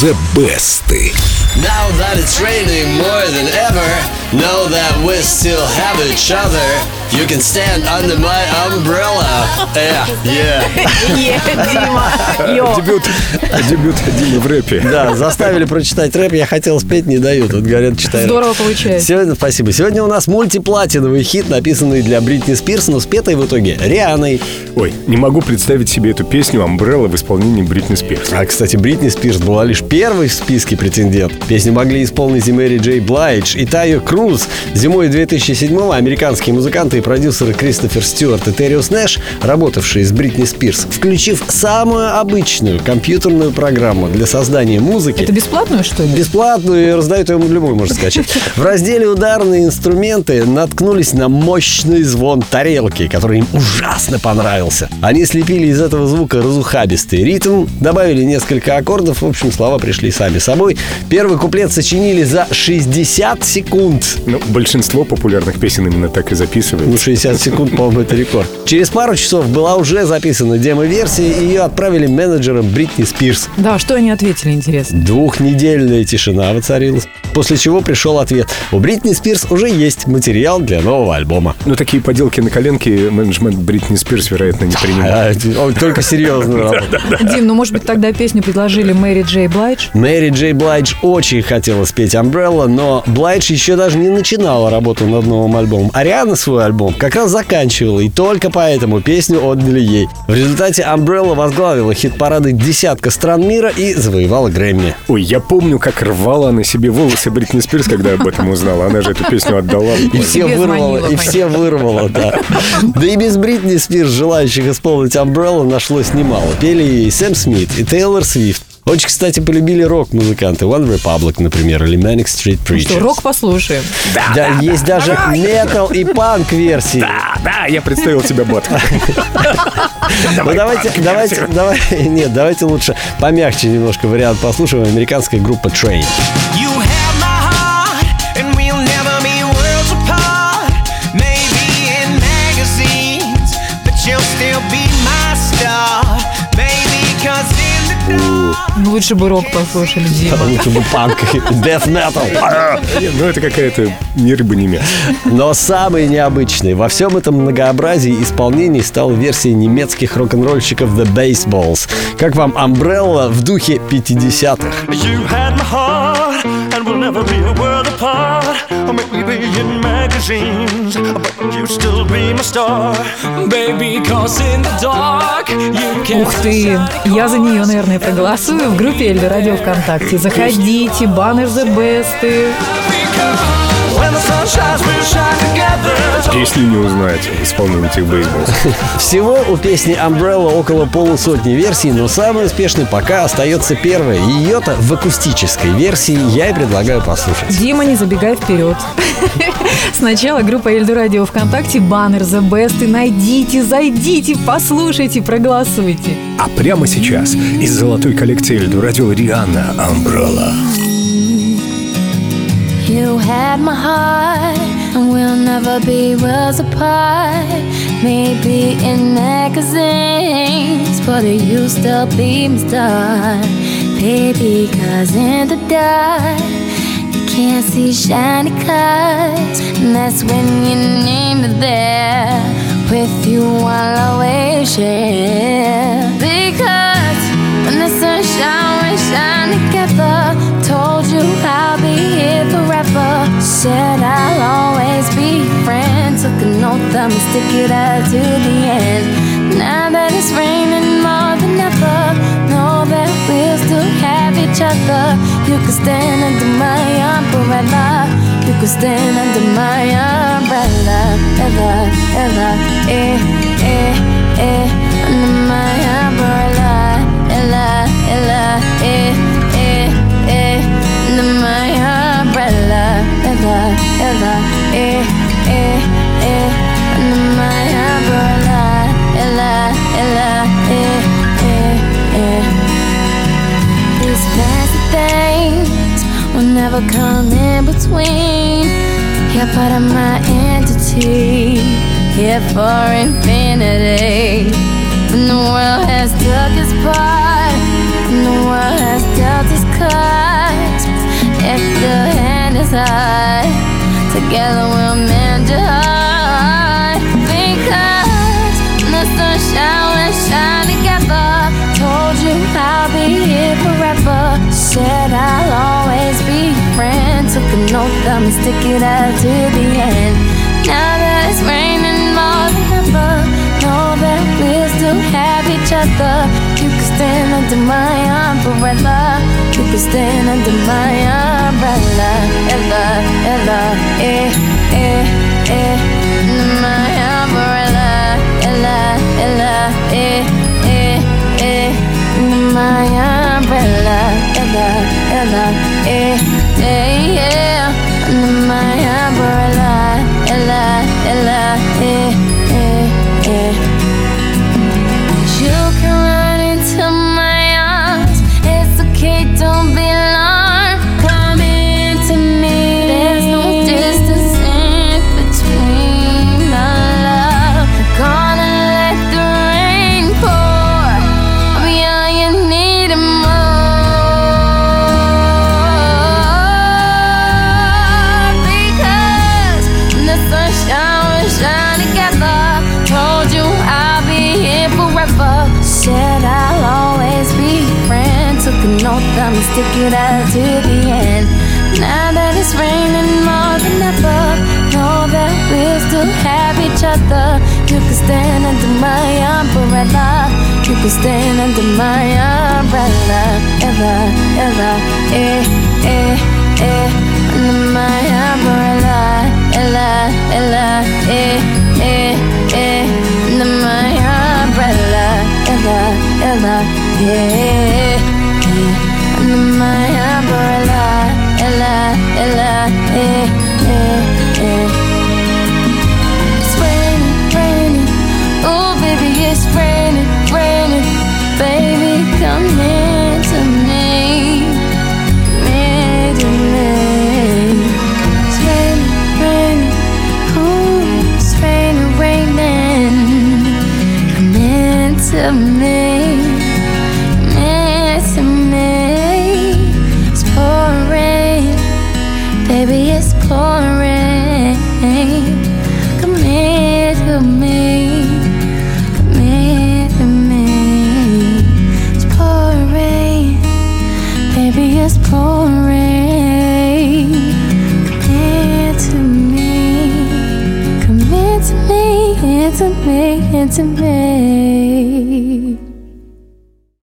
The Best. Now that it's raining more than ever, know that we still have each other. You can stand under my umbrella. Yeah, yeah. Дима. Дебют, дебют Димы в рэпе. Да, заставили прочитать рэп, я хотел спеть, не дают. Вот говорят, читай рэп. Здорово получается. Сегодня, спасибо. Сегодня у нас мультиплатиновый хит, написанный для Бритни Спирс, но спетый в итоге Рианой. Ой, не могу представить себе эту песню «Амбрелла» в исполнении Бритни Спирс. А, кстати, Бритни Спирс была лишь первой в списке претендент. Песню могли исполнить и Мэри Джей Блайдж, и Тайо Круз. Зимой 2007-го американские музыканты и продюсеры Кристофер Стюарт и Терриус Нэш, работавшие с Бритни Спирс, включив самую обычную компьютерную программу для создания музыки, Это бесплатную, что ли? Бесплатную и раздают ее любой, можно скачать. В разделе «Ударные инструменты» наткнулись на мощный звон тарелки, который им ужасно понравился. Они слепили из этого звука разухабистый ритм, добавили несколько аккордов, в общем, слова пришли сами собой. Первый куплет сочинили за 60 секунд. Ну, большинство популярных песен именно так и Ну, записывают. 60 секунд, по-моему, это рекорд. Через пару часов была уже записана демо-версия, и ее отправили менеджерам Бритни Спирс. Да, что они ответили, интересно? Двухнедельная тишина воцарилась. После чего пришел ответ. У Бритни Спирс уже есть материал для нового альбома. Но Ну, такие поделки на коленке менеджмент Бритни Спирс, вероятно, не принимает. Он только серьезную работу. Дим, ну может быть тогда песню предложили Мэри Джей Блайдж? Мэри Джей Блайдж очень хотела спеть Umbrella, но Блайдж еще даже не начинала работу над новым альбомом. Ариана свой альбом как раз заканчивала, и только поэтому песню отдали ей. В результате Umbrella возглавила хит-парады десятка стран мира и завоевала Грэмми. Ой, я помню, как рвала на себе волосы Бритни Спирс, когда об этом узнала. Она же эту песню отдала. И все звонила, и все вырвало, да. Да и без Бритни Спирс, желающих исполнить Umbrella, нашлось немало. Пели и Сэм Смит, и Тейлор Свифт. Очень, кстати, полюбили рок-музыканты. One Republic, например, или Manic Street Ну Preachers. что, рок послушаем. Да, есть даже метал и панк версии. Да, да, я представил тебя, бот. Ну давайте, давайте, давай, нет, давайте лучше помягче немножко вариант послушаем. Американская группа Train. You have my still be my star, baby. Cause in the dark. Ну, Лучше бы рок послушали, Дима. Лучше бы панк death metal. Ну, это какая-то ни рыба, ни мясо. Но самый необычный во всем этом многообразии исполнений стала версия немецких рок-н-ролльщиков The Baseballs. Как вам Umbrella в духе 50-х? You had my heart, and we'll never be a world apart. Or maybe in magazines, but you still be my star. Baby, cause in the dark, Ух ты, я за нее, наверное, проголосую в группе Эльдо Радио ВКонтакте. Заходите, баннер The Best. Песни не узнать этих бейсболов. Всего у песни Umbrella около полусотни версий, но самой успешной пока остается первая. Ее-то в акустической версии я и предлагаю послушать. Дима, не забегай вперед. Сначала группа Эльдо Радио ВКонтакте, баннер The Best. И найдите, зайдите, послушайте, проголосуйте. А прямо сейчас из золотой коллекции Эльду радио Риhanna Umbrella. You had my heart, and we'll never be worlds apart. Maybe in magazines, but you still be my star. Baby, cause in the dark, you can't see shiny cars. And that's when you need me there. With you, I'll always share. Stick it out to the end. Now that it's raining more than ever, know that we'll still have each other. You can stand under my umbrella. You can stand under my umbrella. Ella, Ella, eh, eh, eh. Never come in between. You're part of my entity, here for infinity. When the world has took its part, and the world has dealt its cards. If the hand is high, together we'll mend your heart. Because the sunshine will shine together. Told you I'll be here forever. Said I'll Took an oath, I'ma stick it out to the end. Now that it's raining more than ever, know that we'll still have each other. You can stand under my umbrella. You can stand under my umbrella. Ella, Ella, eh, eh, eh. Under my umbrella. Ella, Ella, eh, eh, eh. Under my umbrella. Ella, Ella, eh, I'ma stick it out to the end. Now that it's raining more than ever, know that we'll still have each other. You can stand under my umbrella. You can stand under my umbrella. Ella, Ella, eh, eh, eh. Under my umbrella. Ella, Ella, eh, eh, eh. Under my umbrella. Ella, Ella, eh, eh. Under my umbrella. Ella, Ella, eh, eh, eh. intimate